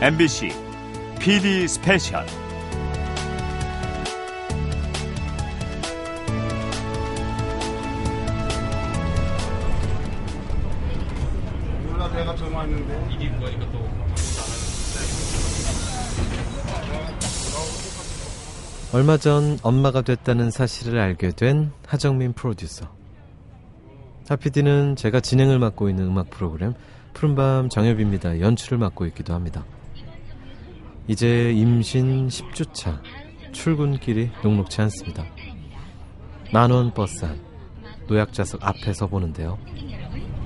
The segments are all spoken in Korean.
MBC PD 스페셜 내가 전화했는데 이게 뭐니까 또 얼마 전 엄마가 됐다는 사실을 알게 된 하정민 프로듀서. 하피디는 제가 진행을 맡고 있는 음악 프로그램 푸른밤 정엽입니다. 연출을 맡고 있기도 합니다. 이제 임신 10주차 출근길이 녹록치 않습니다. 만원 버스 안 노약자석 앞에 서 보는데요.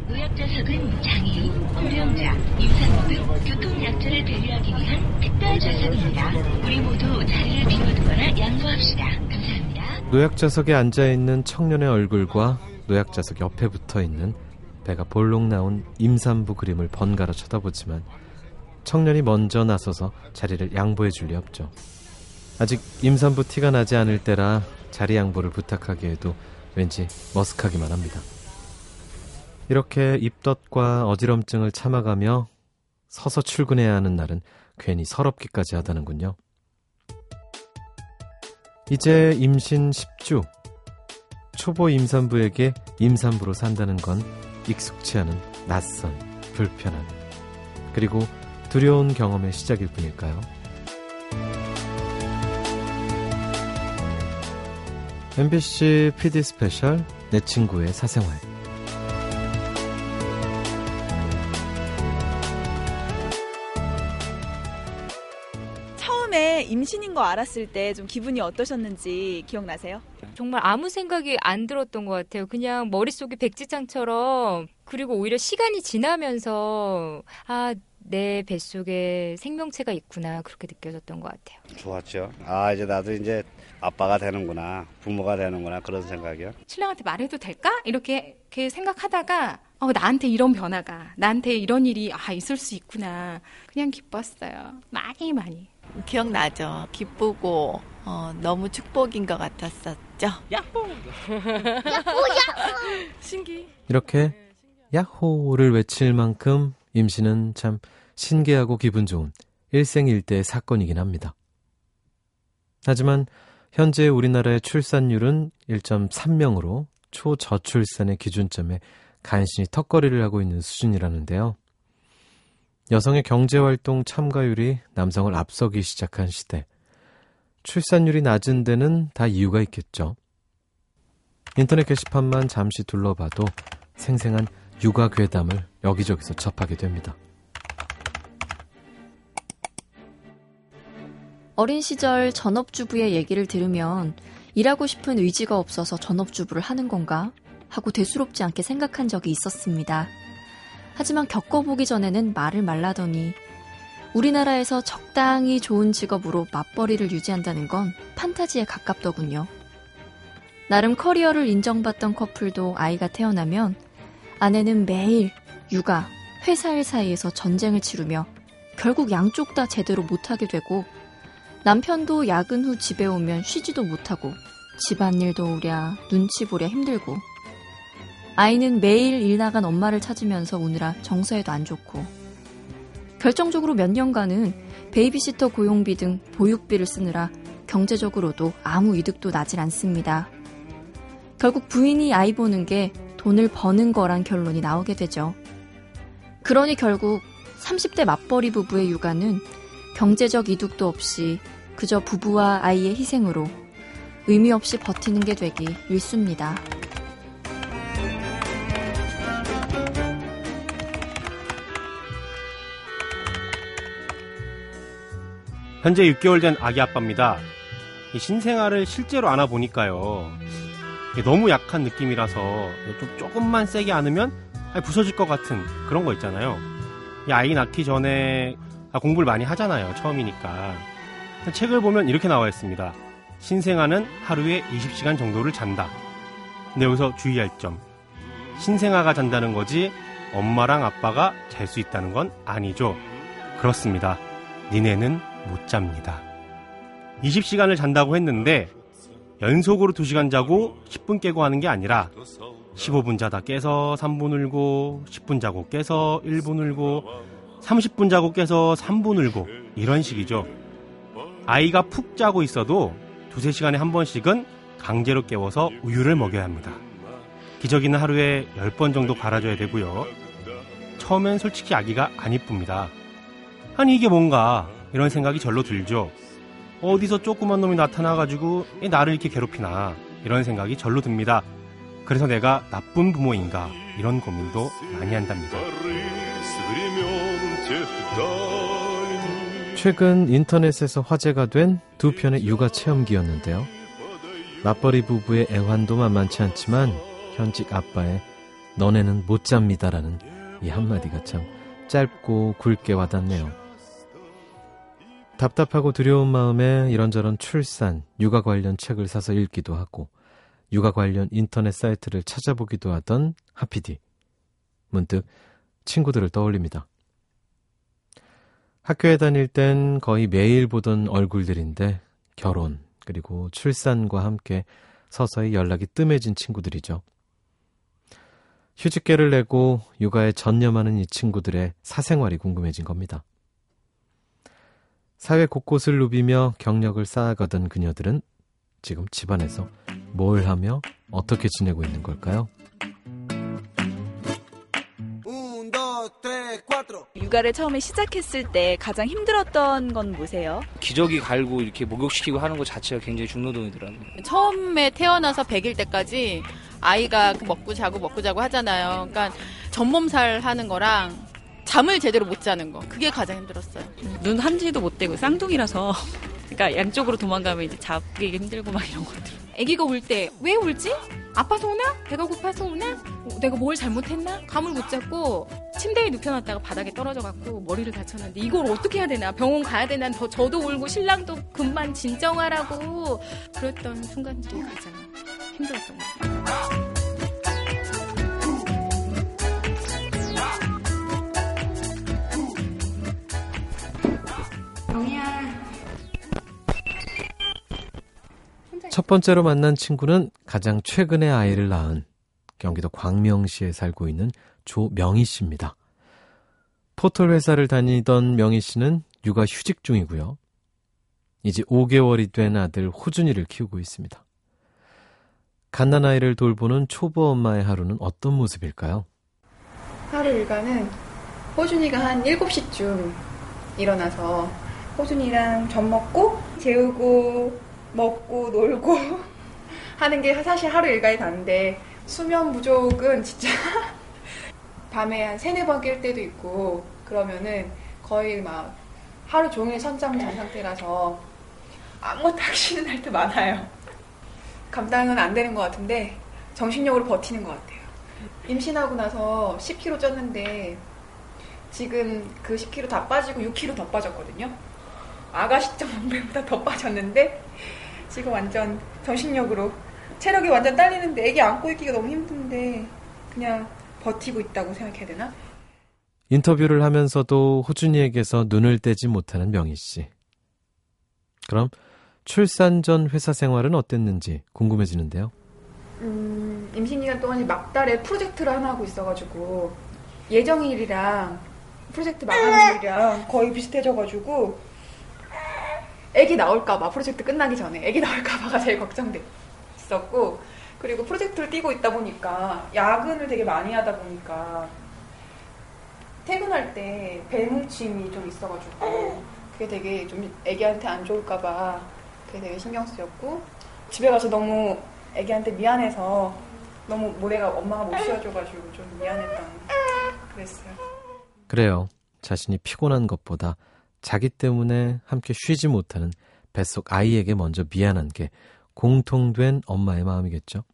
노약자석은 장애인, 고령자, 임산부 등 교통약자를 배려하기 위한 특별 좌석입니다. 우리 모두 자리를 비워두거나 양보합시다. 감사합니다. 노약자석에 앉아있는 청년의 얼굴과 노약자석 옆에 붙어있는 배가 볼록 나온 임산부 그림을 번갈아 쳐다보지만 청년이 먼저 나서서 자리를 양보해 줄 리 없죠. 아직 임산부 티가 나지 않을 때라 자리 양보를 부탁하기에도 왠지 머쓱하기만 합니다. 이렇게 입덧과 어지럼증을 참아가며 서서 출근해야 하는 날은 괜히 서럽기까지 하다는군요. 이제 임신 10주. 초보 임산부에게 임산부로 산다는 건 익숙치 않은 낯선, 불편한, 그리고 두려운 경험의 시작일 뿐일까요? MBC PD 스페셜 내 친구의 사생활 처음에 임신인 거 알았을 때 좀 기분이 어떠셨는지 기억나세요? 정말 아무 생각이 안 들었던 것 같아요. 그냥 머릿속이 백지장처럼 그리고 오히려 시간이 지나면서 아, 내 뱃속에 생명체가 있구나 그렇게 느껴졌던 것 같아요. 좋았죠. 아 이제 나도 이제 아빠가 되는구나, 부모가 되는구나 그런 생각이요. 신랑한테 말해도 될까? 이렇게, 이렇게 생각하다가 어, 나한테 이런 변화가, 나한테 이런 일이 아 있을 수 있구나. 그냥 기뻤어요. 많이 많이. 기억나죠. 기쁘고 어, 너무 축복인 것 같았었죠. 신기. 이렇게 야호를 외칠 만큼 임신은 참 신기하고 기분 좋은 일생일대의 사건이긴 합니다. 하지만 현재 우리나라의 출산율은 1.3명으로 초저출산의 기준점에 간신히 턱걸이를 하고 있는 수준이라는데요. 여성의 경제활동 참가율이 남성을 앞서기 시작한 시대. 출산율이 낮은 데는 다 이유가 있겠죠. 인터넷 게시판만 잠시 둘러봐도 생생한 육아 괴담을 여기저기서 접하게 됩니다. 어린 시절 전업주부의 얘기를 들으면 일하고 싶은 의지가 없어서 전업주부를 하는 건가? 하고 대수롭지 않게 생각한 적이 있었습니다. 하지만 겪어보기 전에는 말을 말라더니 우리나라에서 적당히 좋은 직업으로 맞벌이를 유지한다는 건 판타지에 가깝더군요. 나름 커리어를 인정받던 커플도 아이가 태어나면 아내는 매일 육아, 회사일 사이에서 전쟁을 치르며 결국 양쪽 다 제대로 못하게 되고 남편도 야근 후 집에 오면 쉬지도 못하고 집안일 도우랴 눈치 보랴 힘들고 아이는 매일 일 나간 엄마를 찾으면서 우느라 정서에도 안 좋고 결정적으로 몇 년간은 베이비시터 고용비 등 보육비를 쓰느라 경제적으로도 아무 이득도 나질 않습니다. 결국 부인이 아이 보는 게 돈을 버는 거란 결론이 나오게 되죠. 그러니 결국 30대 맞벌이 부부의 육아는 경제적 이득도 없이 그저 부부와 아이의 희생으로 의미 없이 버티는 게 되기 일쑤입니다. 현재 6개월 된 아기 아빠입니다. 이 신생아를 실제로 안아보니까요. 너무 약한 느낌이라서 좀 조금만 세게 안으면 부서질 것 같은 그런 거 있잖아요. 이 아이 낳기 전에 아, 공부를 많이 하잖아요. 처음이니까. 책을 보면 이렇게 나와 있습니다. 신생아는 하루에 20시간 정도를 잔다. 근데 여기서 주의할 점. 신생아가 잔다는 거지 엄마랑 아빠가 잘 수 있다는 건 아니죠. 그렇습니다. 니네는 못 잡니다. 20시간을 잔다고 했는데 연속으로 2시간 자고 10분 깨고 하는 게 아니라 15분 자다 깨서 3분 울고 10분 자고 깨서 1분 울고 30분 자고 깨서 3분 울고 이런 식이죠. 아이가 푹 자고 있어도 두세 시간에 한 번씩은 강제로 깨워서 우유를 먹여야 합니다. 기저귀는 하루에 10번 정도 갈아줘야 되고요. 처음엔 솔직히 아기가 안 이쁩니다. 아니 이게 뭔가 이런 생각이 절로 들죠. 어디서 조그만 놈이 나타나가지고 나를 이렇게 괴롭히나 이런 생각이 절로 듭니다. 그래서 내가 나쁜 부모인가 이런 고민도 많이 한답니다. 최근 인터넷에서 화제가 된 두 편의 육아 체험기였는데요. 맞벌이 부부의 애환도 만만치 않지만 현직 아빠의 너네는 못 잡니다라는 이 한마디가 참 짧고 굵게 와닿네요. 답답하고 두려운 마음에 이런저런 출산, 육아 관련 책을 사서 읽기도 하고 육아 관련 인터넷 사이트를 찾아보기도 하던 하피디. 문득 친구들을 떠올립니다. 학교에 다닐 땐 거의 매일 보던 얼굴들인데 결혼 그리고 출산과 함께 서서히 연락이 뜸해진 친구들이죠. 휴직계를 내고 육아에 전념하는 이 친구들의 사생활이 궁금해진 겁니다. 사회 곳곳을 누비며 경력을 쌓아가던 그녀들은 지금 집안에서 뭘 하며 어떻게 지내고 있는 걸까요? 육아를 처음에 시작했을 때 가장 힘들었던 건 뭐세요? 기저귀 갈고 이렇게 목욕시키고 하는 것 자체가 굉장히 중노동이 들었네요. 처음에 태어나서 100일 때까지 아이가 먹고 자고 먹고 자고 하잖아요. 그러니까 전몸살 하는 거랑 잠을 제대로 못 자는 거. 그게 가장 힘들었어요. 눈 한지도 못 떼고 쌍둥이라서 그러니까 양쪽으로 도망가면 이제 잡기 힘들고 막 이런 것들. 아기가 울 때 왜 울지? 아파서 오나? 배가 고파서 오나? 어, 내가 뭘 잘못했나? 감을 못 잡고 침대에 눕혀놨다가 바닥에 떨어져갖고 머리를 다쳤는데 이걸 어떻게 해야 되나? 병원 가야 되나? 더 저도 울고 신랑도 금방 진정하라고 그랬던 순간들이 가장 힘들었던 것 같아요. 첫 번째로 만난 친구는 가장 최근에 아이를 낳은 경기도 광명시에 살고 있는 조명희 씨입니다. 포털 회사를 다니던 명희 씨는 육아 휴직 중이고요. 이제 5개월이 된 아들 호준이를 키우고 있습니다. 갓난아이를 돌보는 초보 엄마의 하루는 어떤 모습일까요? 하루 일과는 호준이가 한 7시쯤 일어나서 호준이랑 젖 먹고 재우고 먹고 놀고 하는 게 사실 하루 일과에 다는데 수면 부족은 진짜 밤에 한 세네 번 깰 때도 있고 그러면은 거의 막 하루 종일 선잠 잔 상태라서 아무것도 싫은 날도 많아요. 감당은 안 되는 것 같은데 정신력으로 버티는 것 같아요. 임신하고 나서 10kg 쪘는데 지금 그 10kg 다 빠지고 6kg 더 빠졌거든요. 아가 시점 몸매보다 더 빠졌는데 지금 완전 정신력으로 체력이 완전 딸리는데 애기 안고 있기가 너무 힘든데 그냥 버티고 있다고 생각해야 되나? 인터뷰를 하면서도 호준이에게서 눈을 떼지 못하는 명희 씨. 그럼 출산 전 회사 생활은 어땠는지 궁금해지는데요. 음, 임신 기간 동안 막달에 프로젝트를 하나 하고 있어가지고 예정일이랑 프로젝트 마감 일이랑 거의 비슷해져가지고 애기 나올까봐 프로젝트 끝나기 전에 애기 나올까봐가 제일 걱정됐었고 그리고 프로젝트를 뛰고 있다 보니까 야근을 되게 많이 하다 보니까 퇴근할 때 배뭉침이 좀 있어가지고 그게 되게 좀 애기한테 안 좋을까봐 그게 되게 신경 쓰였고 집에 가서 너무 애기한테 미안해서 너무 모래가 엄마가 못 씌워줘가지고 좀 미안했던 그랬어요. 그래요. 자신이 피곤한 것보다 자기 때문에 함께 쉬지 못하는 뱃속 아이에게 먼저 미안한 게 공통된 엄마의 마음이겠죠.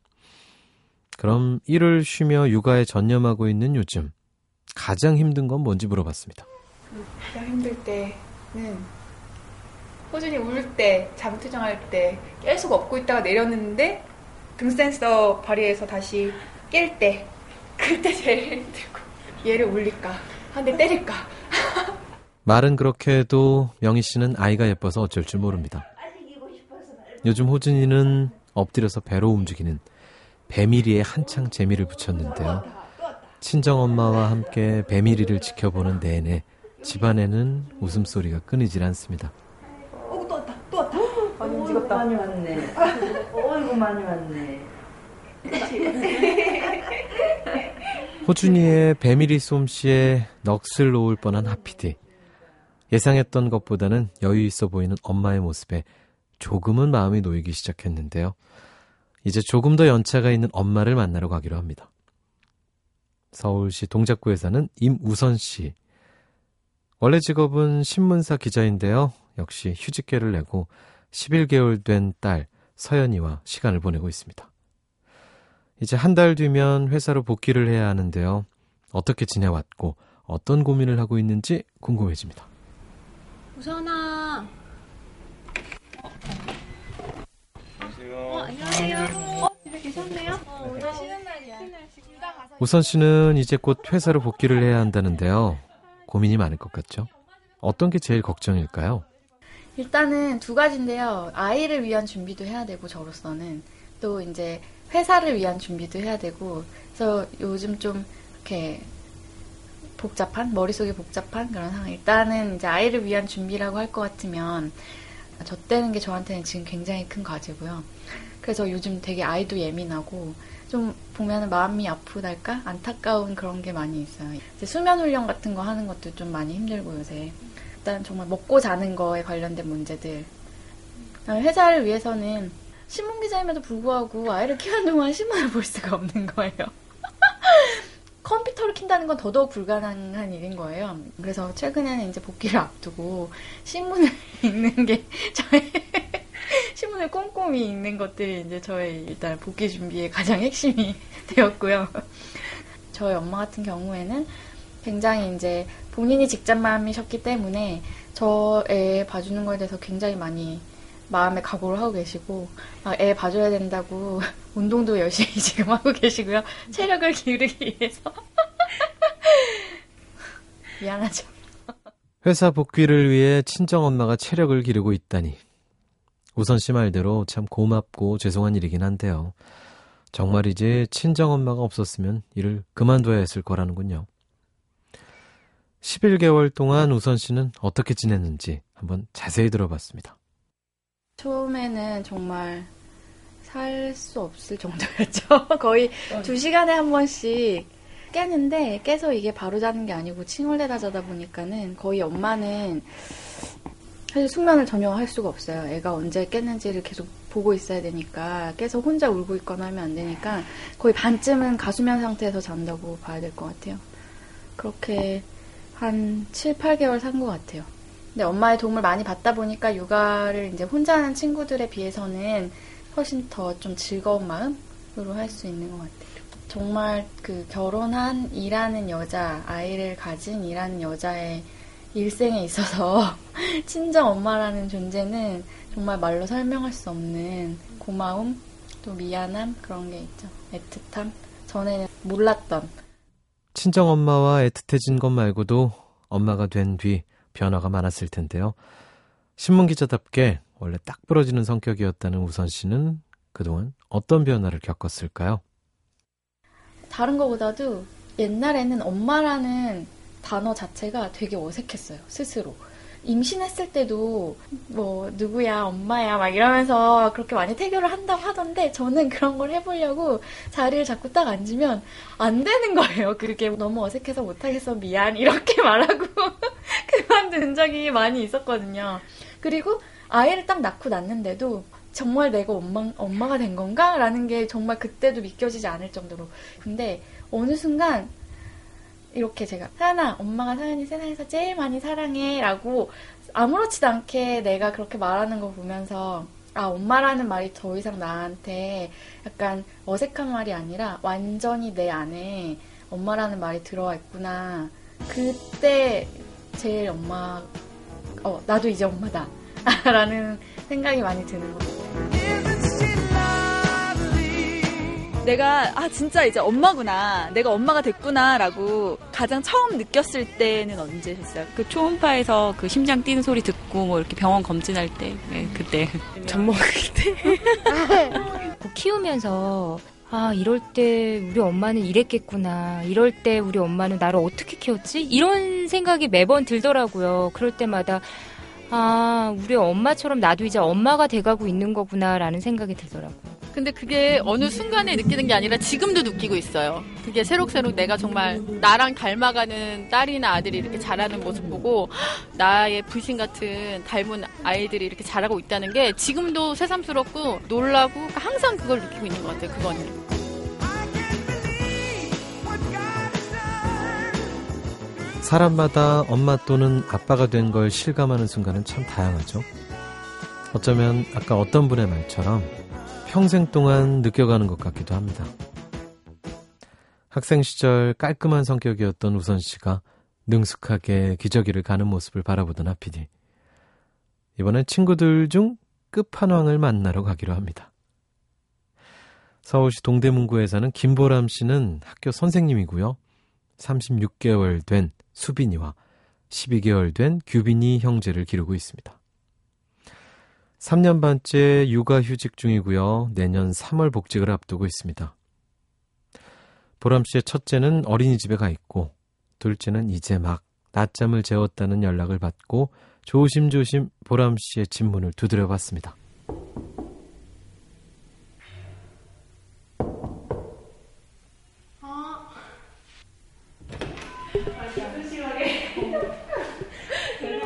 그럼 일을 쉬며 육아에 전념하고 있는 요즘 가장 힘든 건 뭔지 물어봤습니다. 가장 힘들 때는 호준이 울 때, 잠투정할 때 계속 업고 있다가 내렸는데 등 센서 발휘해서 다시 깰 때, 그때 제일 힘들고 얘를 울릴까, 한 대 때릴까. 말은 그렇게 해도 명희 씨는 아이가 예뻐서 어쩔 줄 모릅니다. 요즘 호준이는 엎드려서 배로 움직이는 배밀이에 한창 재미를 붙였는데요. 친정엄마와 함께 배밀이를 지켜보는 내내 집안에는 웃음소리가 끊이질 않습니다. 어, 또 왔다, 또 왔다. 많이 어이구, 움직였다. 많이 왔네. 어이구, 많이 왔네. 호준이의 배밀이 솜씨에 넋을 놓을 뻔한 하피디. 예상했던 것보다는 여유 있어 보이는 엄마의 모습에 조금은 마음이 놓이기 시작했는데요. 이제 조금 더 연차가 있는 엄마를 만나러 가기로 합니다. 서울시 동작구에 사는 임우선 씨. 원래 직업은 신문사 기자인데요. 역시 휴직계를 내고 11개월 된 딸 서연이와 시간을 보내고 있습니다. 이제 한 달 뒤면 회사로 복귀를 해야 하는데요. 어떻게 지내왔고 어떤 고민을 하고 있는지 궁금해집니다. 우선아. 안녕하세요. 안녕하세요. 어, 집에 계셨네요? 어, 오늘 쉬는 날이야. 우선 씨는 이제 곧 회사로 복귀를 해야 한다는데요. 고민이 많을 것 같죠? 어떤 게 제일 걱정일까요? 일단은 두 가지인데요. 아이를 위한 준비도 해야 되고 저로서는 또 이제 회사를 위한 준비도 해야 되고 그래서 요즘 좀 이렇게 복잡한 머릿속이 복잡한 그런 상황. 일단은 이제 아이를 위한 준비라고 할 것 같으면 저 떼는 게 저한테는 지금 굉장히 큰 과제고요. 그래서 요즘 되게 아이도 예민하고 좀 보면은 마음이 아프달까 안타까운 그런 게 많이 있어요. 이제 수면 훈련 같은 거 하는 것도 좀 많이 힘들고 요새 일단 정말 먹고 자는 거에 관련된 문제들. 회사를 위해서는 신문 기자임에도 불구하고 아이를 키우는 동안 신문을 볼 수가 없는 거예요. 컴퓨터를 킨다는 건 더더욱 불가능한 일인 거예요. 그래서 최근에는 이제 복귀를 앞두고 신문을 읽는 게 저의 신문을 꼼꼼히 읽는 것들이 이제 저의 일단 복귀 준비의 가장 핵심이 되었고요. 저희 엄마 같은 경우에는 굉장히 이제 본인이 직장맘이셨기 때문에 저애 봐주는 거에 대해서 굉장히 많이 마음에 각오를 하고 계시고 아, 애 봐줘야 된다고 운동도 열심히 지금 하고 계시고요. 체력을 기르기 위해서 미안하죠. 회사 복귀를 위해 친정 엄마가 체력을 기르고 있다니. 우선 씨 말대로 참 고맙고 죄송한 일이긴 한데요. 정말이지 친정 엄마가 없었으면 일을 그만둬야 했을 거라는군요. 11개월 동안 우선 씨는 어떻게 지냈는지 한번 자세히 들어봤습니다. 처음에는 정말 살 수 없을 정도였죠. 거의 두 시간에 한 번씩 깨는데 깨서 이게 바로 자는 게 아니고 칭얼대다 자다 보니까는 거의 엄마는 사실 숙면을 전혀 할 수가 없어요. 애가 언제 깼는지를 계속 보고 있어야 되니까 깨서 혼자 울고 있거나 하면 안 되니까 거의 반쯤은 가수면 상태에서 잔다고 봐야 될 것 같아요. 그렇게 한 7, 8개월 산 것 같아요. 근데 엄마의 도움을 많이 받다 보니까 육아를 이제 혼자 하는 친구들에 비해서는 훨씬 더 좀 즐거운 마음으로 할 수 있는 것 같아요. 정말 그 결혼한 일하는 여자, 아이를 가진 일하는 여자의 일생에 있어서 친정 엄마라는 존재는 정말 말로 설명할 수 없는 고마움, 또 미안함 그런 게 있죠. 애틋함. 전에는 몰랐던 친정 엄마와 애틋해진 것 말고도 엄마가 된 뒤 변화가 많았을 텐데요. 신문 기자답게 원래 딱 부러지는 성격이었다는 우선 씨는 그동안 어떤 변화를 겪었을까요? 다른 것보다도 옛날에는 엄마라는 단어 자체가 되게 어색했어요, 스스로. 임신했을 때도 뭐 누구야 엄마야 막 이러면서 그렇게 많이 태교를 한다고 하던데 저는 그런 걸 해보려고 자리를 잡고 딱 앉으면 안 되는 거예요. 그게 너무 어색해서 못하겠어 미안 이렇게 말하고 그만둔 적이 많이 있었거든요. 그리고 아이를 딱 낳고 났는데도 정말 내가 엄마, 엄마가 된 건가? 라는 게 정말 그때도 믿겨지지 않을 정도로. 근데 어느 순간 이렇게 제가 사연아 엄마가 사연이 세상에서 제일 많이 사랑해 라고 아무렇지도 않게 내가 그렇게 말하는 거 보면서 아 엄마라는 말이 더 이상 나한테 약간 어색한 말이 아니라 완전히 내 안에 엄마라는 말이 들어와 있구나 그때 제일 엄마 어 나도 이제 엄마다. 라는 생각이 많이 드는 것 같아요. 내가 아 진짜 이제 엄마구나. 내가 엄마가 됐구나라고 가장 처음 느꼈을 때는 언제셨어요? 그 초음파에서 그 심장 뛰는 소리 듣고 뭐 이렇게 병원 검진할 때 네, 그때. 젖 먹을 때. 그 키우면서 아, 이럴 때 우리 엄마는 이랬겠구나. 이럴 때 우리 엄마는 나를 어떻게 키웠지? 이런 생각이 매번 들더라고요. 그럴 때마다 아, 우리 엄마처럼 나도 이제 엄마가 돼가고 있는 거구나라는 생각이 들더라고요. 근데 그게 어느 순간에 느끼는 게 아니라 지금도 느끼고 있어요. 그게 새록새록 내가 정말 나랑 닮아가는 딸이나 아들이 이렇게 자라는 모습 보고 나의 불신 같은 닮은 아이들이 이렇게 자라고 있다는 게 지금도 새삼스럽고 놀라고 항상 그걸 느끼고 있는 것 같아요. 그거는. 사람마다 엄마 또는 아빠가 된 걸 실감하는 순간은 참 다양하죠. 어쩌면 아까 어떤 분의 말처럼 평생 동안 느껴가는 것 같기도 합니다. 학생 시절 깔끔한 성격이었던 우선 씨가 능숙하게 기저귀를 가는 모습을 바라보던 하피디. 이번엔 친구들 중 끝판왕을 만나러 가기로 합니다. 서울시 동대문구에 사는 김보람 씨는 학교 선생님이고요. 36개월 된 수빈이와 12개월 된 규빈이 형제를 기르고 있습니다. 3년 반째 육아휴직 중이고요. 내년 3월 복직을 앞두고 있습니다. 보람 씨의 첫째는 어린이집에 가 있고 둘째는 이제 막 낮잠을 재웠다는 연락을 받고 조심조심 보람 씨의 집문을 두드려 봤습니다.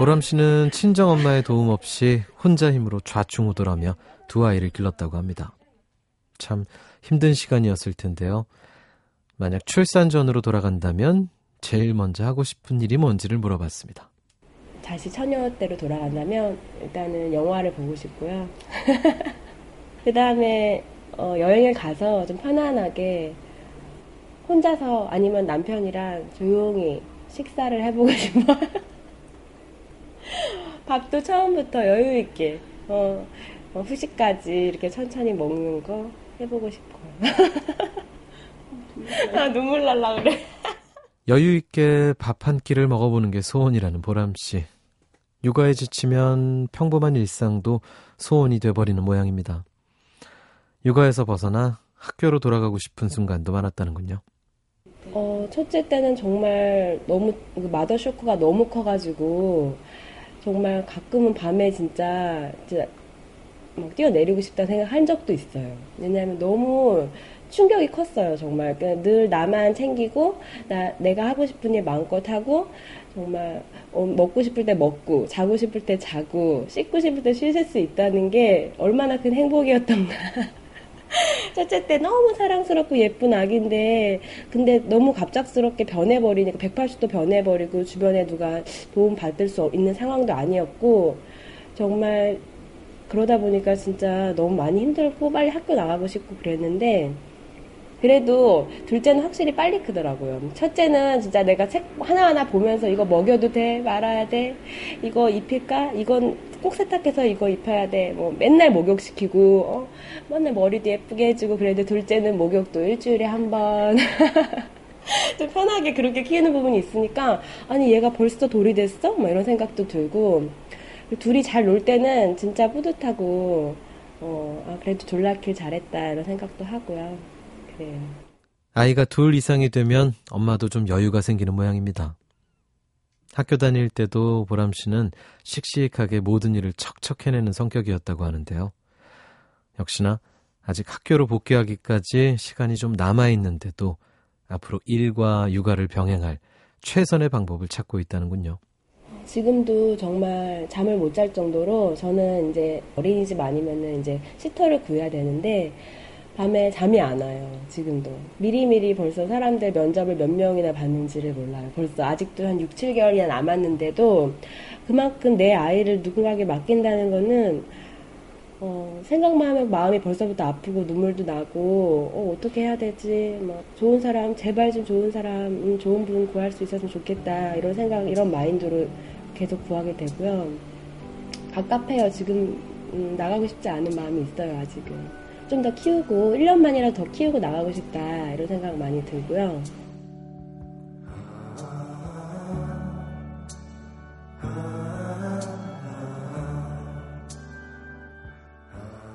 보람 씨는 친정 엄마의 도움 없이 혼자 힘으로 좌충우돌하며 두 아이를 길렀다고 합니다. 참 힘든 시간이었을 텐데요. 만약 출산 전으로 돌아간다면 제일 먼저 하고 싶은 일이 뭔지를 물어봤습니다. 다시 처녀 때로 돌아간다면 일단은 영화를 보고 싶고요. 그 다음에 어, 여행을 가서 좀 편안하게 혼자서 아니면 남편이랑 조용히 식사를 해보고 싶어요. 밥도 처음부터 여유 있게 어, 어, 후식까지 이렇게 천천히 먹는 거 해보고 싶어요. 아, 눈물 날라 그래. 여유 있게 밥 한 끼를 먹어보는 게 소원이라는 보람 씨. 육아에 지치면 평범한 일상도 소원이 돼버리는 모양입니다. 육아에서 벗어나 학교로 돌아가고 싶은 순간도 많았다는군요. 어, 첫째 때는 정말 너무 마더 쇼크가 너무 커가지고 정말 가끔은 밤에 진짜 진짜 막 뛰어내리고 싶다 생각한 적도 있어요. 왜냐하면 너무 충격이 컸어요, 정말. 그러니까 늘 나만 챙기고, 나, 내가 하고 싶은 일 마음껏 하고, 정말, 어, 먹고 싶을 때 먹고, 자고 싶을 때 자고, 씻고 싶을 때 씻을 수 있다는 게 얼마나 큰 행복이었던가. 첫째 때 너무 사랑스럽고 예쁜 아기인데, 근데 너무 갑작스럽게 변해버리니까 180도 변해버리고, 주변에 누가 도움 받을 수 있는 상황도 아니었고, 정말, 그러다 보니까 진짜 너무 많이 힘들고, 빨리 학교 나가고 싶고 그랬는데, 그래도 둘째는 확실히 빨리 크더라고요. 첫째는 진짜 내가 책 하나하나 보면서 이거 먹여도 돼? 말아야 돼? 이거 입힐까? 이건 꼭 세탁해서 이거 입혀야 돼. 뭐 맨날 목욕시키고, 어? 맨날 머리도 예쁘게 해주고, 그래도 둘째는 목욕도 일주일에 한 번. 좀 편하게 그렇게 키우는 부분이 있으니까, 아니, 얘가 벌써 돌이 됐어? 뭐 이런 생각도 들고, 둘이 잘 놀 때는 진짜 뿌듯하고, 어, 아, 그래도 졸 낳길 잘했다. 이런 생각도 하고요. 그래요. 아이가 둘 이상이 되면 엄마도 좀 여유가 생기는 모양입니다. 학교 다닐 때도 보람 씨는 씩씩하게 모든 일을 척척 해내는 성격이었다고 하는데요. 역시나 아직 학교로 복귀하기까지 시간이 좀 남아있는데도 앞으로 일과 육아를 병행할 최선의 방법을 찾고 있다는군요. 지금도 정말 잠을 못 잘 정도로 저는 이제 어린이집 아니면은 이제 시터를 구해야 되는데 밤에 잠이 안 와요, 지금도. 미리미리 벌써 사람들 면접을 몇 명이나 받는지를 몰라요. 벌써 아직도 한 6, 7개월이나 남았는데도 그만큼 내 아이를 누군가에게 맡긴다는 거는 어, 생각만 하면 마음이 벌써부터 아프고 눈물도 나고 어, 어떻게 해야 되지? 막 좋은 사람 제발 좀 좋은 사람 음, 좋은 분 구할 수 있었으면 좋겠다 이런 생각 이런 마인드로 계속 구하게 되고요. 갑갑해요. 지금 음, 나가고 싶지 않은 마음이 있어요 아직은. 좀 더 키우고 1년만이라도 더 키우고 나가고 싶다 이런 생각 많이 들고요.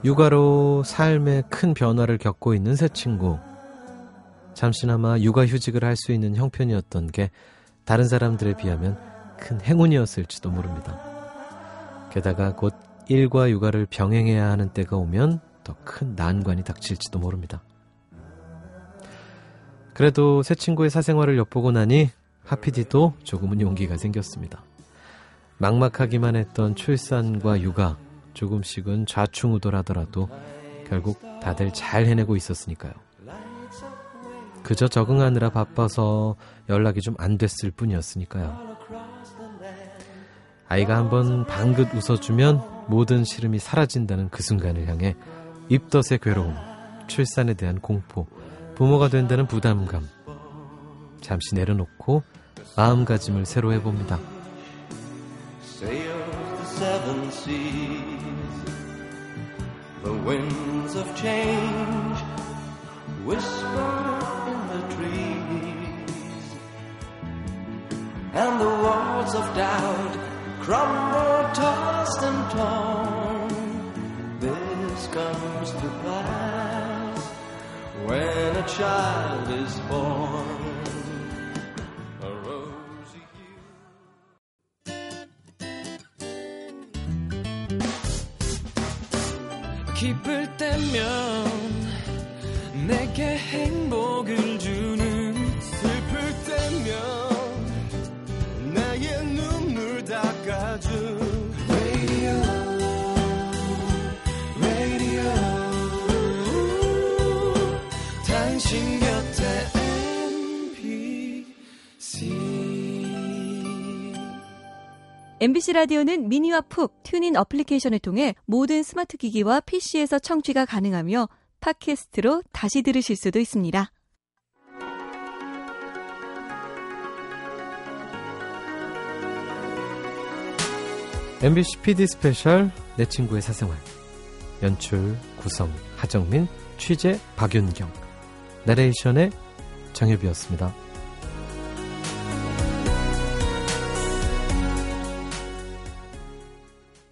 육아로 삶의 큰 변화를 겪고 있는 새 친구. 잠시나마 육아휴직을 할 수 있는 형편이었던 게 다른 사람들에 비하면 큰 행운이었을지도 모릅니다. 게다가 곧 일과 육아를 병행해야 하는 때가 오면 더 큰 난관이 닥칠지도 모릅니다. 그래도 새 친구의 사생활을 엿보고 나니 하피디도 조금은 용기가 생겼습니다. 막막하기만 했던 출산과 육아 조금씩은 좌충우돌하더라도 결국 다들 잘 해내고 있었으니까요. 그저 적응하느라 바빠서 연락이 좀 안 됐을 뿐이었으니까요. 아이가 한번 방긋 웃어주면 모든 시름이 사라진다는 그 순간을 향해 입덧의 괴로움, 출산에 대한 공포, 부모가 된다는 부담감. 잠시 내려놓고 마음가짐을 새로 해봅니다. and the walls of doubt crumble, tossed and torn. Comes to pass when a child is born. MBC 라디오는 미니와 푹 튜닝 어플리케이션을 통해 모든 스마트 기기와 PC에서 청취가 가능하며 팟캐스트로 다시 들으실 수도 있습니다. MBC PD 스페셜 내 친구의 사생활 연출 구성 하정민 취재 박윤경 나레이션에 정혜비였습니다.